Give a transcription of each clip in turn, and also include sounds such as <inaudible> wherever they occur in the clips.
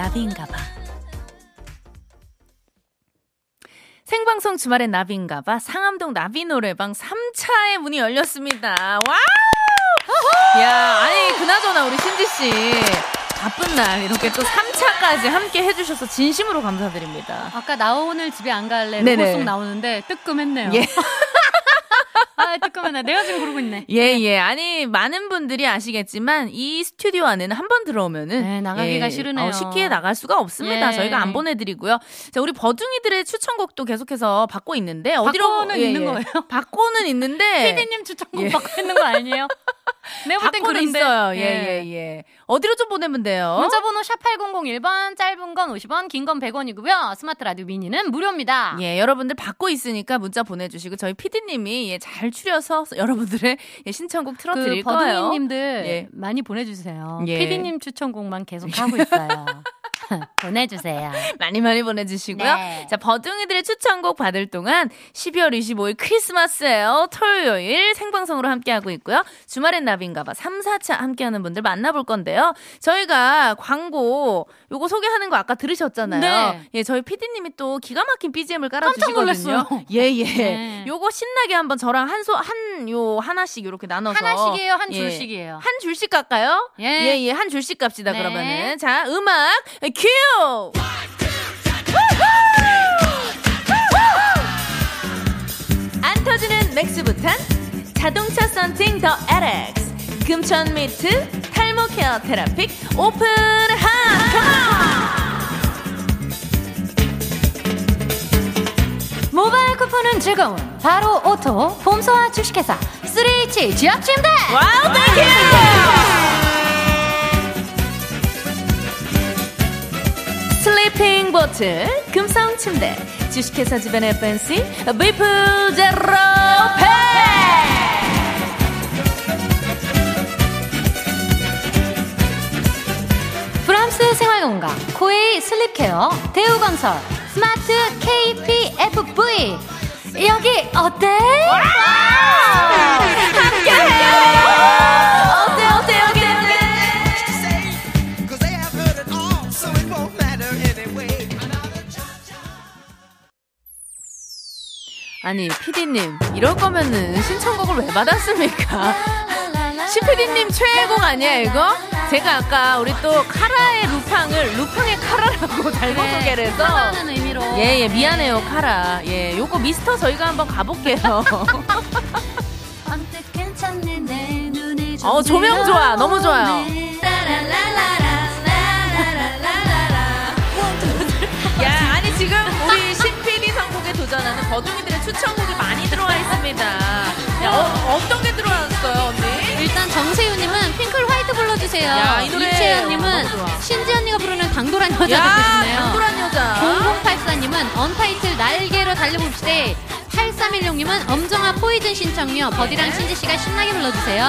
나비인가봐. 생방송 주말엔 나비인가봐 상암동 나비 노래방 3차의 문이 열렸습니다. Wow! 야, 아니 그나저나 우리 신지 씨 바쁜 날 이렇게 또 3차까지 함께 해주셔서 진심으로 감사드립니다. 아까 나 오늘 집에 안 갈래 네네. 로고 송 나오는데 뜨끔했네요. 예. <laughs> 아 뜨끔했네. 내가 지금 그러고 있네. 예, 예. 아니, 많은 분들이 아시겠지만, 이 스튜디오 안에는 한 번 들어오면은. 네, 나가기가 예, 싫으네요. 어, 쉽게 나갈 수가 없습니다. 예. 저희가 안 보내드리고요. 자, 우리 버둥이들의 추천곡도 계속해서 받고 있는데, 어디로. 받고는 예, 있는 예. 거예요? <laughs> 받고는 있는데. 피디님 추천곡 예. 받고 있는 거 아니에요? 내가 볼땐 그런데. 있어요. 예, 예, 예. 어디로 좀 보내면 돼요? 문자번호 샵 8001번, 짧은 건 50원, 긴 건 100원이고요. 스마트 라디오 미니는 무료입니다. 예, 여러분들 받고 있으니까 문자 보내주시고, 저희 피디님이 예, 잘 추려서 <laughs> 여러분들의 예, 신청곡 틀어드릴 그 거예요. 버둥이님들 예. 많이 보내주세요. 예. 피디님 추천곡만 계속 <laughs> 하고 있어요. <laughs> 보내주세요. 많이 많이 보내주시고요. 네. 자, 버둥이들의 추천곡 받을 동안 12월 25일 크리스마스예요. 토요일 생방송으로 함께하고 있고요. 주말엔 나비인가봐 3, 4차 함께하는 분들 만나볼 건데요. 저희가 광고 요거 소개하는 거 아까 들으셨잖아요. 네. 예, 저희 PD님이 또 기가 막힌 BGM을 깜짝 깔아주시거든요. 놀랐어요. <laughs> 예, 예. 네. 요거 신나게 한번 저랑 한 소, 한, 요, 하나씩 이렇게 나눠서. 하나씩이에요? 한 예. 줄씩이에요? 한 줄씩 갈까요? 예. 예, 예. 한 줄씩 갑시다, 네. 그러면은. 자, 음악, 큐! 안 터지는 맥스부탄 자동차 썬팅 더 LX 금천 미트 탈모 케어 테라픽 오픈 하 모바일 쿠폰은 즐거운 바로 오토 봄소와 주식회사 3H 지역 침대 와우 땡큐 슬리핑 보틀 금성 침대 주식회사 주변의 팬시 비프 제로 팩 프랑스 생활건강 코웨이 슬립케어 대우건설 스마트 KPFV 여기 어때? 어때 어때 어때 anyway. 아니 피디님 이럴 거면은 신청곡을 왜 받았습니까? 시피디님 최애곡 아니야 이거? 제가 아까 우리 또 카라의 루팡을 루팡의 카라라고 <laughs> 잘못 소개를 해서 하나는 의미로. 예예 미안해요 카라. 예 요거 미스터 저희가 한번 가볼게요. <laughs> 어 조명 좋아. 너무 좋아요. 야 아니 지금 우리 신PD 선곡에 도전하는 버둥이들의 추천곡이 많이 들어와 있습니다 야 어, 어떤 게 들어왔어요 언니? 일단 정세윤님은 핑클 White 불러주세요. 야, 이 노래 이채연님은. 신지 언니가 부르는 당돌한 여자 야 듣고 싶네요. 당돌한 여자. 0084님은 언타이틀 날개로 달려봅시다. 8316님은 엄정화 Poison 신청요 버디랑 신지 씨가 신나게 불러주세요.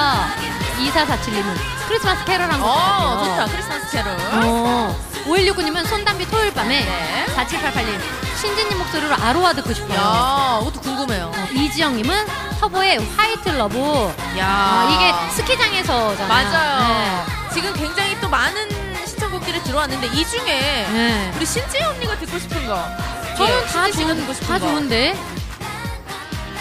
2447님은 크리스마스 캐롤 한곡 어 좋다. 크리스마스 캐롤 어. 5169님은 손담비 토요일 밤에 네. 4788님 신지님 목소리로 아로하 듣고 싶어요. 야 그것도 궁금해요. 어, 이지영님은 터보의 White Love 야 아, 이게 스키장에서잖아요 맞아요 지금 굉장히 또 많은 신청곡들이 들어왔는데 이 중에 네. 네. 우리 신지 언니가 듣고 싶은 거 저는 예, 다, 좋은, 듣고 싶은 다 거. 좋은데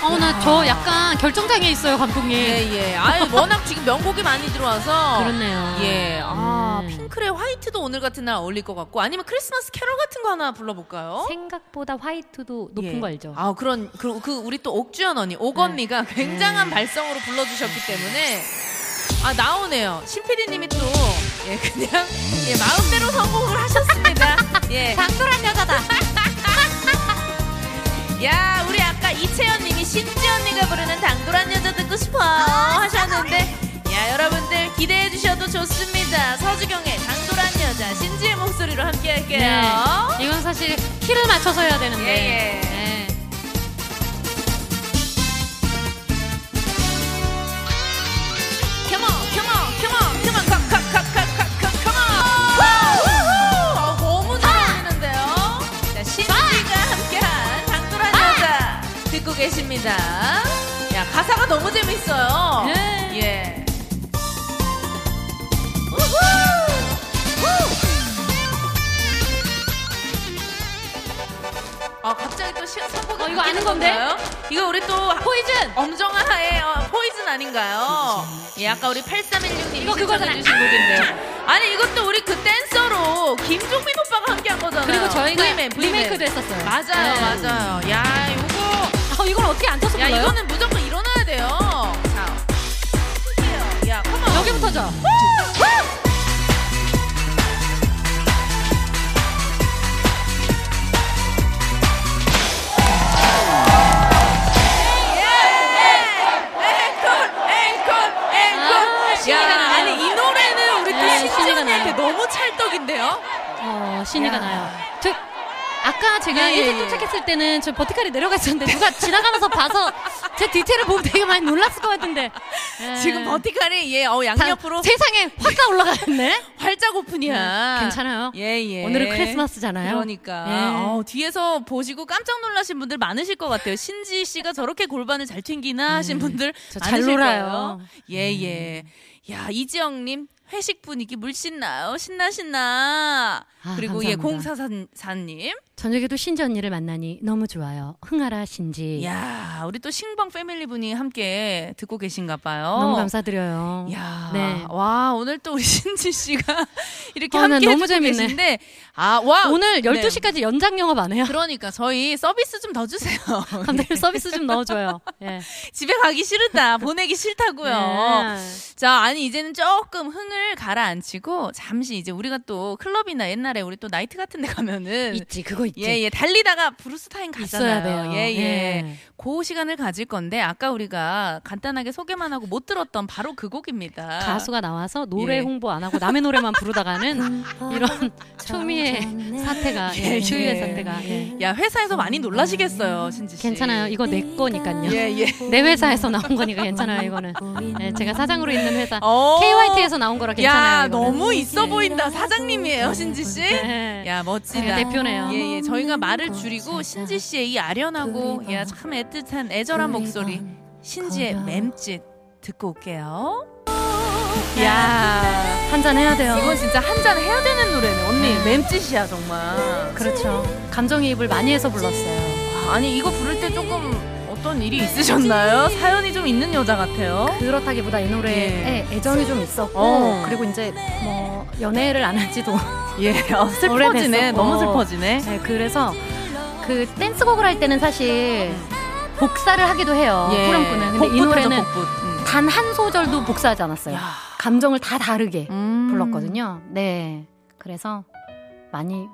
어, 나 저 약간 결정장애 있어요, 감독님. 예, 예. 아 워낙 지금 명곡이 많이 들어와서. 그렇네요. 예. 아, 음. 핑클의 White도 오늘 같은 날 어울릴 것 같고, 아니면 크리스마스 캐롤 같은 거 하나 불러볼까요? 생각보다 White도 높은 예. 거 알죠? 아, 그런, 그, 그 우리 또 옥주현 언니, 옥언니가 굉장한 발성으로 불러주셨기 때문에. 아, 나오네요. 신피디님이 또, 예, 그냥, 예, 마음대로 성공을 하셨습니다. 예. <laughs> 당돌한 여자다. <laughs> 야, 우리 아까 이채연 님이 신지 언니가 부르는 당돌한 여자 듣고 싶어 하셨는데, 야, 여러분들 기대해 주셔도 좋습니다. 서주경의 당돌한 여자, 신지의 목소리로 함께 할게요. 이건 사실 키를 맞춰서 해야 되는데. 예, 예. 너무 재밌어요. 네. 예. 아 갑자기 또 시, 선곡이 어, 이거 아는 건데? 이거 우리 또 포이즌! 엄정화의 어, 포이즌 아닌가요? 예, 아까 우리 8316님이 이거 그거잖아. 신청해주신 곡인데요. 아니 이것도 우리 그 댄서로 김종민 오빠가 함께 한 거잖아요. 그리고 저희가 V맨, V맨. 리메이크도 했었어요. 맞아요, 네. 맞아요. 야 이거 어, 이걸 어떻게 안 쳐서 야 불러요? 이거는 무조건 일어나야 돼요. 자. 야, 컴온. 여기부터죠. 아, 신이가 야, 나요. 아니 이 노래는 우리 또 네, 언니한테 나요. 너무 찰떡인데요. 어, 신이가 야. 나요. 저, 아까 제가 예, 일찍 예, 예. 도착했을 때는 저 버티칼이 내려갔었는데 누가 지나가면서 봐서 제 디테일을 보면 되게 많이 놀랐을 것 같은데. <laughs> 예. 지금 버티칼이 예, 어다 양옆으로 세상에 화가 올라가네. <laughs> 활짝 오픈이야. 괜찮아요. 예, 예. 오늘은 크리스마스잖아요. 그러니까 예. 어, 뒤에서 보시고 깜짝 놀라신 분들 많으실 것 같아요. 신지 씨가 저렇게 골반을 잘 튕기나 하신 분들 음, 저잘 많으실 놀아요. 거예요. 예, 예. 야, 이지영님 회식 분위기 물씬 나요. 신나 신나. 아, 그리고 예, 감사합니다. 공사사님. 저녁에도 신지 언니를 만나니 너무 좋아요. 흥하라 신지. 야, 우리 또 신방 패밀리 분이 함께 듣고 계신가 봐요. 너무 감사드려요. 야, 네. 와 오늘 또 우리 <laughs> 신지 씨가 이렇게 어, 난 함께 너무 재밌네. 계신데, 아, 와 오늘 네. 12시까지 연장 영업 안 해요? 그러니까 저희 서비스 좀 더 주세요. <laughs> 감독님 서비스 좀 넣어줘요. 예. 집에 가기 싫다, 보내기 싫다고요. 네. 자, 아니 이제는 조금 흥을 가라앉히고 잠시 이제 우리가 또 클럽이나 옛날에 우리 또 나이트 같은 데 가면은 있지, 그거 있지. 예, 예, 달리다가 블루스 타임 가잖아요. 돼요. 예, 예. 예. 그 시간을 가질 건데 아까 우리가 간단하게 소개만 하고 못 들었던 바로 그 곡입니다. 가수가 나와서 노래 예. 홍보 안 하고 남의 노래만 부르다가는 <laughs> 이런 초미의 사태가 예, 예, 예. 사태가 예. 야, 회사에서 많이 놀라시겠어요, 신지 씨. 괜찮아요. 이거 내 거니까요. 예, 예. 내 회사에서 나온 거니까 괜찮아요. 이거는 예, 제가 사장으로 있는 회사 어. KYT에서 나온 거라 괜찮아요. 야, 이거는. 너무 있어 보인다. 사장님이에요, 신지 씨. 네. 야, 멋지다. 제가 대표네요. 예, 예. 저희가 말을 줄이고 신지 씨의 이 아련하고 야, 참 애틋한 애절한 목소리. 신지의 맴짓 듣고 올게요. 야, 한 잔 해야 돼요. 이건 진짜 한 잔 해야 되는 노래네. 언니, 맴짓이야, 정말. 그렇죠. 감정이입을 많이 해서 불렀어요. 아, 아니, 이거 부를 때 조금 어떤 일이 있으셨나요? 사연이 좀 있는 여자 같아요. 그렇다기보다 이 노래에 애정이 좀 있었고 어. 그리고 이제 뭐 연애를 안 한지도 <laughs> 예, 어, 슬퍼지네. 너무 어. 슬퍼지네. 네, 그래서 그 댄스곡을 할 때는 사실 복사를 하기도 해요. 후렴구는. 근데 이 노래는. 음. 단한 소절도 복사하지 않았어요. 야. 감정을 다 다르게 음. 불렀거든요. 네. 그래서 많이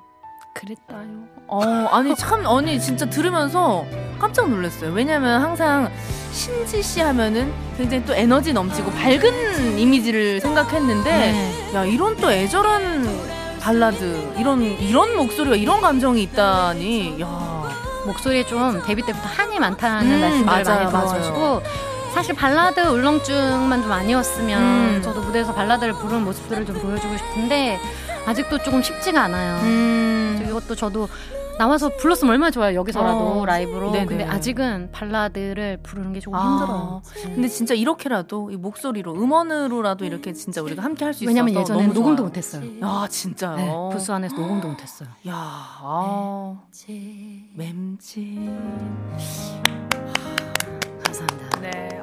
그랬다요. 어, 아니 참 언니 진짜 들으면서 깜짝 놀랐어요. 왜냐면 항상 신지 씨 하면은 굉장히 또 에너지 넘치고 밝은 이미지를 생각했는데 네. 야 이런 또 애절한 발라드 이런 이런 목소리가 이런 감정이 있다니 야 목소리에 좀 데뷔 때부터 한이 많다는 음, 말씀을 맞아요, 많이 들어가지고 사실 발라드 울렁증만 좀 아니었으면 음. 저도 무대에서 발라드를 부르는 모습들을 좀 보여주고 싶은데 아직도 조금 쉽지가 않아요. 음. 이것도 저도 나와서 불렀으면 얼마나 좋아요 여기서라도 어. 라이브로 네네. 근데 아직은 발라드를 부르는 게 조금 아, 힘들어요 근데 진짜 이렇게라도 이 목소리로 음원으로라도 이렇게 진짜 우리가 함께 할 수 있어서 왜냐면 예전에 너무 녹음도. 못했어요 야 진짜요. 네, 부스 안에서 녹음도 못했어요 야, 아, 맴짓.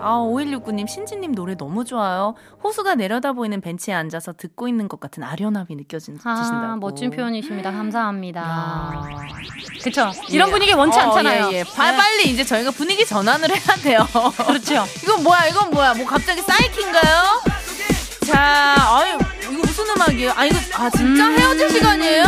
아, 5169님, 신지님 노래 너무 좋아요. 호수가 내려다 보이는 벤치에 앉아서 듣고 있는 것 같은 아련함이 느껴진다고. 아 멋진 표현이십니다 감사합니다 야. 그쵸 이런 분위기 원치 어, 않잖아요 예, 예. 파- 네. 빨리 이제 저희가 분위기 전환을 해야 돼요. 그렇죠 <laughs> 이건 뭐야, 이건 뭐야. 뭐 갑자기 사이키인가요? 자, 아유, 이거 무슨 음악이에요? 아, 이거, 아, 진짜 음. 헤어질 시간이에요?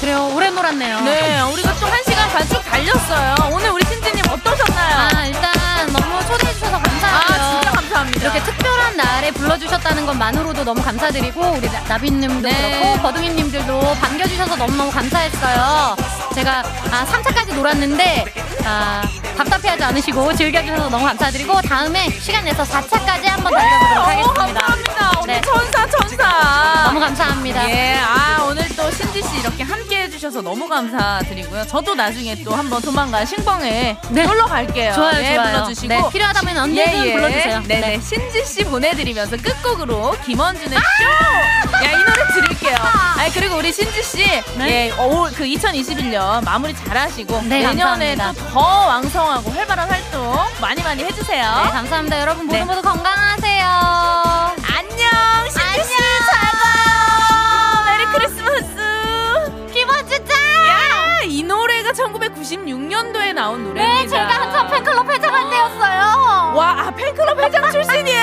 그래요 오래 놀았네요 네, 우리가 또 한 시간 반 쭉 달렸어요. 오늘 우리 신지님 어떠셨나요? 아 일단 너무 초대해 주셔서 감사하고요 아, 진짜 감사합니다. 이렇게 특별한 날에 불러주셨다는 것만으로도 너무 감사드리고 우리 나- 나빈님도 네. 그렇고 버둥이님들도 반겨주셔서 너무너무 감사했어요. 제가 아, 3차까지 놀았는데 아, 답답해하지 않으시고 즐겨주셔서 너무 감사드리고 다음에 시간 내서 4차까지 한번 달려보도록 어, 하겠습니다. 감사합니다. 오늘 네. 천사, 천사. 너무 감사합니다. 예, 아 오늘 또 신지 씨 이렇게 함께 해주셔서 너무 감사드리고요. 저도 나중에 또 한번 조만간 신봉에 네. 놀러 갈게요. 좋아요, 예, 좋아요. 불러주시고. 네, 필요하다면 언제든 불러주세요. 네네. 네. 신지 씨 보내드리면서 끝곡으로 김원준의 쇼! 야, 이 노래 들을게요. 아니, 그리고 우리 신지 씨, 네. 예, 올, 그 2021년 마무리 잘 하시고, 네, 내년에. 또 더 왕성하고 활발한 활동 많이 많이 해주세요. 네, 감사합니다. 여러분 모두 네. 모두 건강하세요. 안녕, 신지 씨, 1996년도에 나온 노래입니다. 네, 제가 한참 팬클럽 회장할 때였어요. 와, 아, 팬클럽 회장 <laughs> 출신이에요.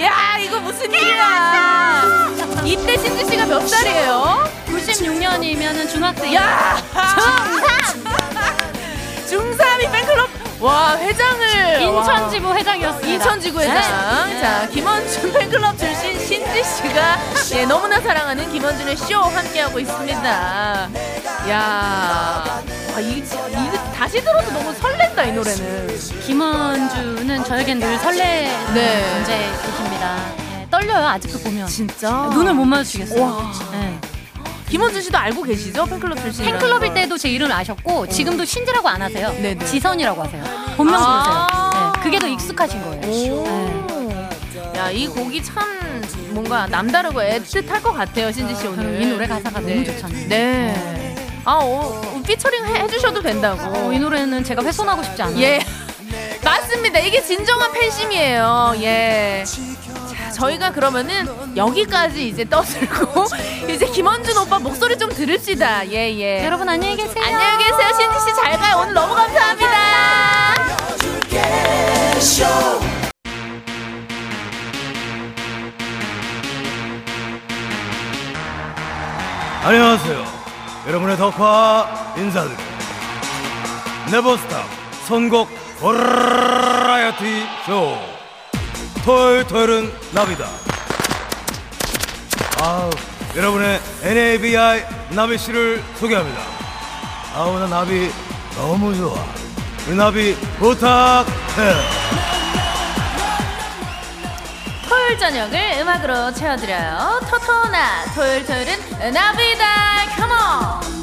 야, 이거 무슨 일이야? 이때 신지 씨가 몇 살이에요? 96년이면은 중학생. 야, 중3이 팬클럽 와 회장을 인천지부 회장이었습니다. 인천지구 회장. 네. 자, 김원준 팬클럽 출신 신지 씨가 예, 너무나 사랑하는 김원준의 쇼 함께하고 있습니다. 야, 와, 이, 이, 다시 들어도 너무 설렌다, 이 노래는. 김원주는 저에겐 늘 설레는 네. 존재이십니다. 네, 떨려요 아직도 보면. 진짜. 눈을 못 마주치겠어요. 와. 네. 김원준 씨도 알고 계시죠? 팬클럽 출신. 팬클럽일 때도 제 이름을 아셨고 지금도 신지라고 안 하세요. 네네. 지선이라고 하세요. 본명 아. 부르세요. 네, 그게 더 익숙하신 거예요. 오. 야, 이 곡이 참 뭔가 남다르고 애틋할 것 같아요, 신지 씨 오늘. 이 노래 가사가 네. 너무 좋잖아요. 네. 아, 어, 피처링 해, 해주셔도 된다고. 어, 이 노래는 제가 훼손하고 싶지 않아요. 예. <laughs> 맞습니다. 이게 진정한 팬심이에요. 예. 자, 저희가 그러면은 여기까지 이제 떠들고 <laughs> 이제 김원준 오빠 목소리 좀 들읍시다. 예, 예. 여러분 안녕히 계세요. 안녕히 계세요. 신지 씨 잘 가요. 오늘 너무 감사합니다. 안녕하세요. 여러분의 덕화 인사드립니다. 네버스탑 선곡 버라이어티 쇼. 토요일 토요일은 나비다. 아우, 여러분의 NABI 나비 씨를 소개합니다. 아우, 나 나비 너무 좋아. 우리 나비 부탁해. 토요일 저녁을 음악으로 채워드려요. 토토나 토요일 토요일은 나비다. 컴온.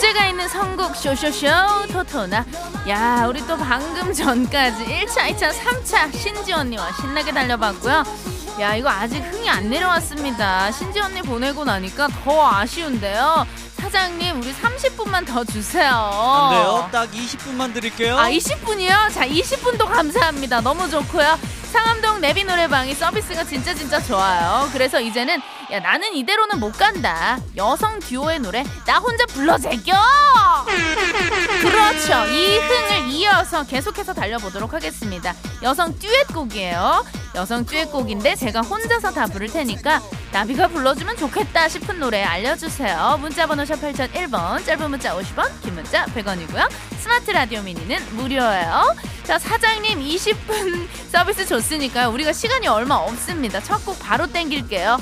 주제가 있는 선곡 쇼쇼쇼 토토나. 야 우리 또 방금 전까지 1차 2차 3차 신지 언니와 신나게 달려봤고요. 야 이거 아직 흥이 안 내려왔습니다. 신지 언니 보내고 나니까 더 아쉬운데요. 사장님 우리 30분만 더 주세요. 안 돼요. 딱 20분만 드릴게요. 아 20분이요? 자 20분도 감사합니다. 너무 좋고요. 상암동 내비 노래방이 서비스가 진짜 진짜 좋아요. 그래서 이제는 야 나는 이대로는 못 간다. 여성 듀오의 노래 나 혼자 불러 제껴! 그렇죠. 이 흥을 이어서 계속해서 달려보도록 하겠습니다. 여성 듀엣곡이에요. 여성 듀엣곡인데 제가 혼자서 다 부를 테니까 나비가 불러주면 좋겠다 싶은 노래 알려주세요. 문자번호 샵 8001번 짧은 문자 50원 긴 문자 100원이고요. 스마트 라디오 미니는 무료예요. 자 사장님 20분 <laughs> 서비스 줬으니까요. 우리가 시간이 얼마 없습니다. 첫 곡 바로 땡길게요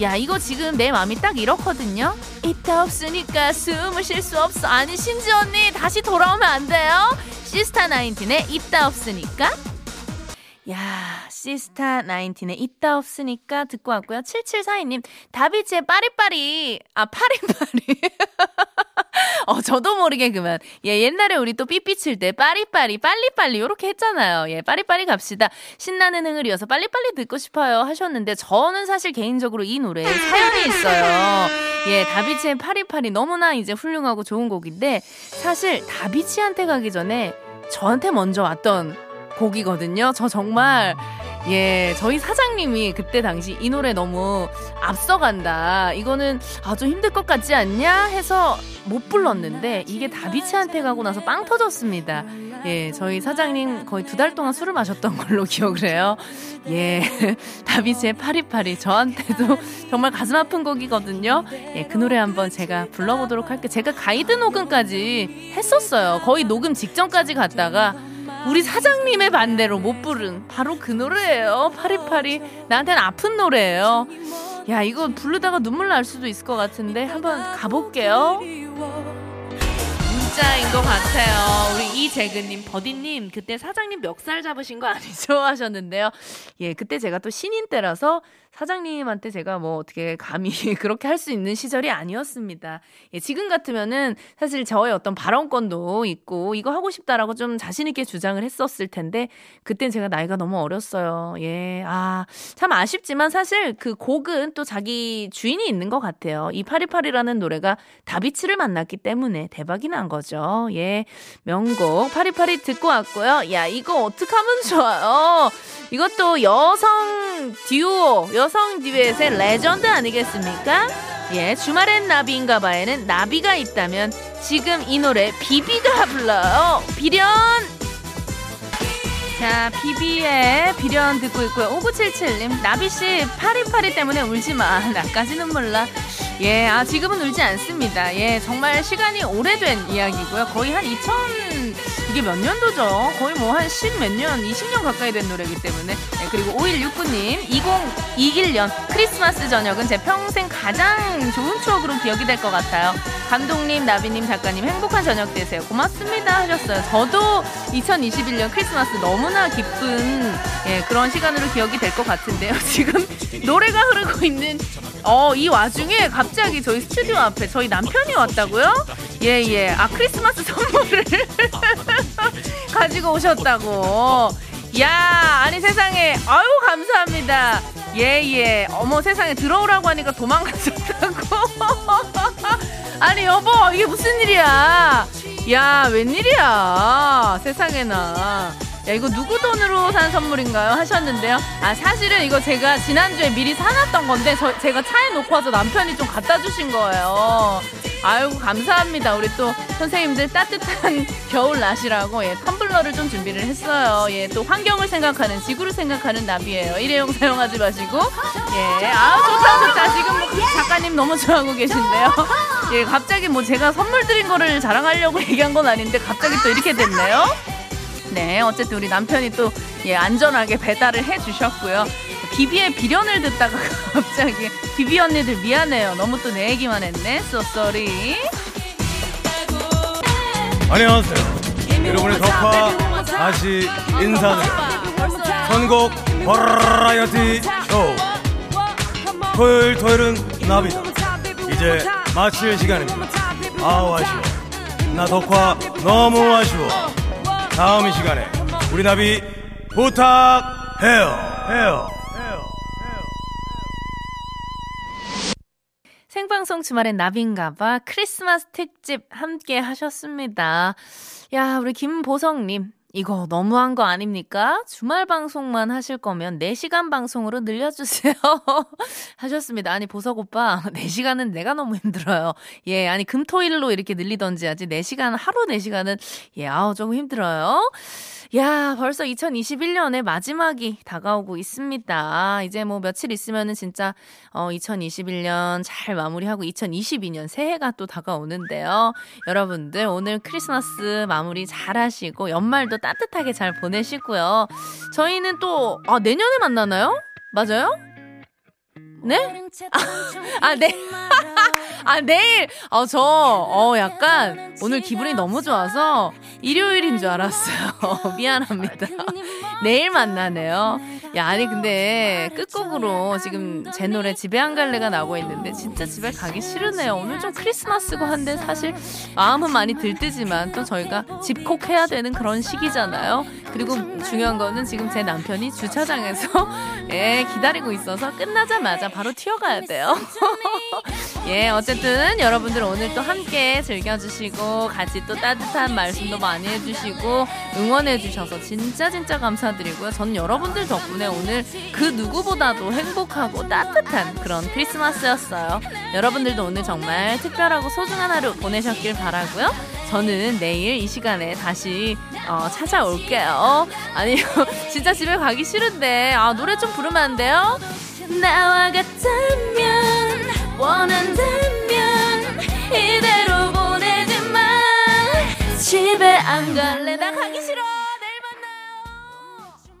야 이거 지금 내 마음이 딱 이렇거든요? 있다 없으니까 숨을 쉴 수 없어. 아니 신지 언니 다시 돌아오면 안 돼요? 씨스타 나인틴의 있다 없으니까? 야, 씨스타 나인틴의 있다 없으니까 듣고 왔고요. 7742님, 다비치의 빨리빨리. 아, 팔이팔이. <laughs> 어, 저도 모르게 그만. 예, 옛날에 우리 또 삐삐 칠 때 빠리빠리, 빨리빨리 요렇게 했잖아요. 예, 빠리빠리 갑시다. 신나는 흥을 이어서 빨리빨리 듣고 싶어요 하셨는데 저는 사실 개인적으로 이 노래에 사연이 있어요. 예, 다비치의 파리파리 너무나 이제 훌륭하고 좋은 곡인데 사실 다비치한테 가기 전에 저한테 먼저 왔던 곡이거든요. 저 정말 예, 저희 사장님이 그때 당시 이 노래 너무 앞서간다. 이거는 아주 힘들 것 같지 않냐 해서 못 불렀는데 이게 다비치한테 가고 나서 빵 터졌습니다. 예, 저희 사장님 거의 두 달 동안 술을 마셨던 걸로 <laughs> 기억을 해요. 예, <laughs> 다비치의 파리파리 저한테도 <laughs> 정말 가슴 아픈 곡이거든요. 예, 그 노래 한번 제가 불러보도록 할게요. 제가 가이드 녹음까지 했었어요. 거의 녹음 직전까지 갔다가 우리 사장님의 반대로 못 부른 바로 그 노래예요. 파리파리. 나한테는 아픈 노래예요. 야, 이거 부르다가 눈물 날 수도 있을 것 같은데 한번 가볼게요. 진짜인 것 같아요. 우리 이재근님, 버디님, 그때 사장님 멱살 잡으신 거 아니죠? <laughs> 하셨는데요. 예, 그때 제가 또 신인 때라서 사장님한테 제가 뭐 어떻게 감히 <laughs> 그렇게 할 수 있는 시절이 아니었습니다. 예, 지금 같으면은 사실 저의 어떤 발언권도 있고 이거 하고 싶다라고 좀 자신있게 주장을 했었을 텐데 그땐 제가 나이가 너무 어렸어요. 예, 아, 참 아쉽지만 사실 그 곡은 또 자기 주인이 있는 것 같아요. 이 팔이팔이라는 노래가 다비치를 만났기 때문에 대박이 난 거죠. 예, 명곡 팔이팔이 듣고 왔고요. 야, 이거 어떻게 하면 좋아요? 이것도 여성 듀오, 여성 듀엣의 레전드 아니겠습니까? 예, 주말엔 나비인가봐에는 나비가 있다면 지금 이 노래 비비가 불러요. 비련! 자, 비비의 비련 듣고 있고요. 5977님, 나비씨 파리파리 때문에 울지 마. <laughs> 나까지는 몰라. 예, 아, 지금은 울지 않습니다. 예, 정말 시간이 오래된 이야기고요. 거의 한 2000, 이게 몇 년도죠? 거의 뭐한10몇 년, 20년 가까이 된 노래이기 때문에. 예, 그리고 5169님, 2021년 크리스마스 저녁은 제 평생 가장 좋은 추억으로 기억이 될 것 같아요. 감독님, 나비님, 작가님 행복한 저녁 되세요. 고맙습니다. 하셨어요. 저도 2021년 크리스마스 너무나 기쁜 예, 그런 시간으로 기억이 될 것 같은데요. <laughs> 지금 노래가 흐르고 있는 어, 이 와중에 갑자기 저희 스튜디오 앞에 저희 남편이 왔다고요? 예, 예. 아, 크리스마스 선물을 <laughs> 가지고 오셨다고. 야, 아니 세상에. 아유, 감사합니다. 예, 예. 어머, 세상에 들어오라고 하니까 도망가셨다고. <laughs> 아니, 여보, 이게 무슨 일이야? 야, 웬일이야? 세상에나. 야, 이거 누구 돈으로 산 선물인가요? 하셨는데요. 아, 사실은 이거 제가 지난주에 미리 사놨던 건데, 저, 제가 차에 놓고 와서 남편이 좀 갖다 주신 거예요. 아이고, 감사합니다. 우리 또 선생님들 따뜻한 <laughs> 겨울 나시라고, 예, 텀블러를 좀 준비를 했어요. 예, 또 환경을 생각하는, 지구를 생각하는 나비예요. 일회용 사용하지 마시고. 예, 아 좋다, 좋다. 지금 뭐 작가님 너무 좋아하고 계신데요. 예, 갑자기 뭐 제가 선물 드린 거를 자랑하려고 <laughs> 얘기한 건 아닌데, 갑자기 또 이렇게 됐네요. 네, 어쨌든 우리 남편이 또 예, 안전하게 배달을 해주셨고요. 비비의 비련을 듣다가 <laughs> 갑자기 비비 언니들 미안해요. 너무 또 내 얘기만 했네. Sorry. 안녕하세요. 여러분의 덕화 다시 인사드립니다. 선곡 버라이어티 쇼. 토요일 토요일은 나비다. 이제 마칠 시간입니다. 아우 아쉬워. 나 덕화 너무 아쉬워. 다음 이 시간에 우리 나비 부탁해요. 해요. 생방송 주말엔 나비인가봐 크리스마스 특집 함께 하셨습니다. 야, 우리 김보성님. 이거 너무한 거 아닙니까? 주말 방송만 하실 거면 4시간 방송으로 늘려주세요. <laughs> 하셨습니다. 아니, 보석 오빠, <laughs> 4시간은 내가 너무 힘들어요. 예, 아니, 금 토 일로 이렇게 늘리던지 하지, 4시간, 하루 4시간은, 예, 아우, 조금 힘들어요. 야, 벌써 2021년의 마지막이 다가오고 있습니다. 이제 뭐 며칠 있으면은 진짜 어 2021년 잘 마무리하고 2022년 새해가 또 다가오는데요. 여러분들 오늘 크리스마스 마무리 잘 하시고 연말도 따뜻하게 잘 보내시고요. 저희는 또 아, 내년에 만나나요? 맞아요? 네? 아, 네. <laughs> 아, 내일, 어, 저, 어, 약간, 오늘 기분이 너무 좋아서, 일요일인 줄 알았어요. <laughs> 미안합니다. 내일 만나네요. 야, 아니, 근데, 끝곡으로 지금 제 노래 집에 안 갈래가 나오고 있는데, 진짜 집에 가기 싫으네요. 오늘 좀 크리스마스고 한데, 사실, 마음은 많이 들뜨지만, 또 저희가 집콕해야 되는 그런 시기잖아요. 그리고 중요한 거는 지금 제 남편이 주차장에서, <laughs> 예, 기다리고 있어서, 끝나자마자 바로 튀어가야 돼요. <laughs> 예, 어쨌든 여러분들 오늘 또 함께 즐겨주시고 같이 또 따뜻한 말씀도 많이 해주시고 응원해주셔서 진짜 진짜 감사드리고요. 전 여러분들 덕분에 오늘 그 누구보다도 행복하고 따뜻한 그런 크리스마스였어요. 여러분들도 오늘 정말 특별하고 소중한 하루 보내셨길 바라고요. 저는 내일 이 시간에 다시 어, 찾아올게요. 아니요, <laughs> 진짜 집에 가기 싫은데 아, 노래 좀 부르면 안 돼요? 나와 같다면 원한다면 이대로 보내지 마 집에 안 갈래 나 가기 싫어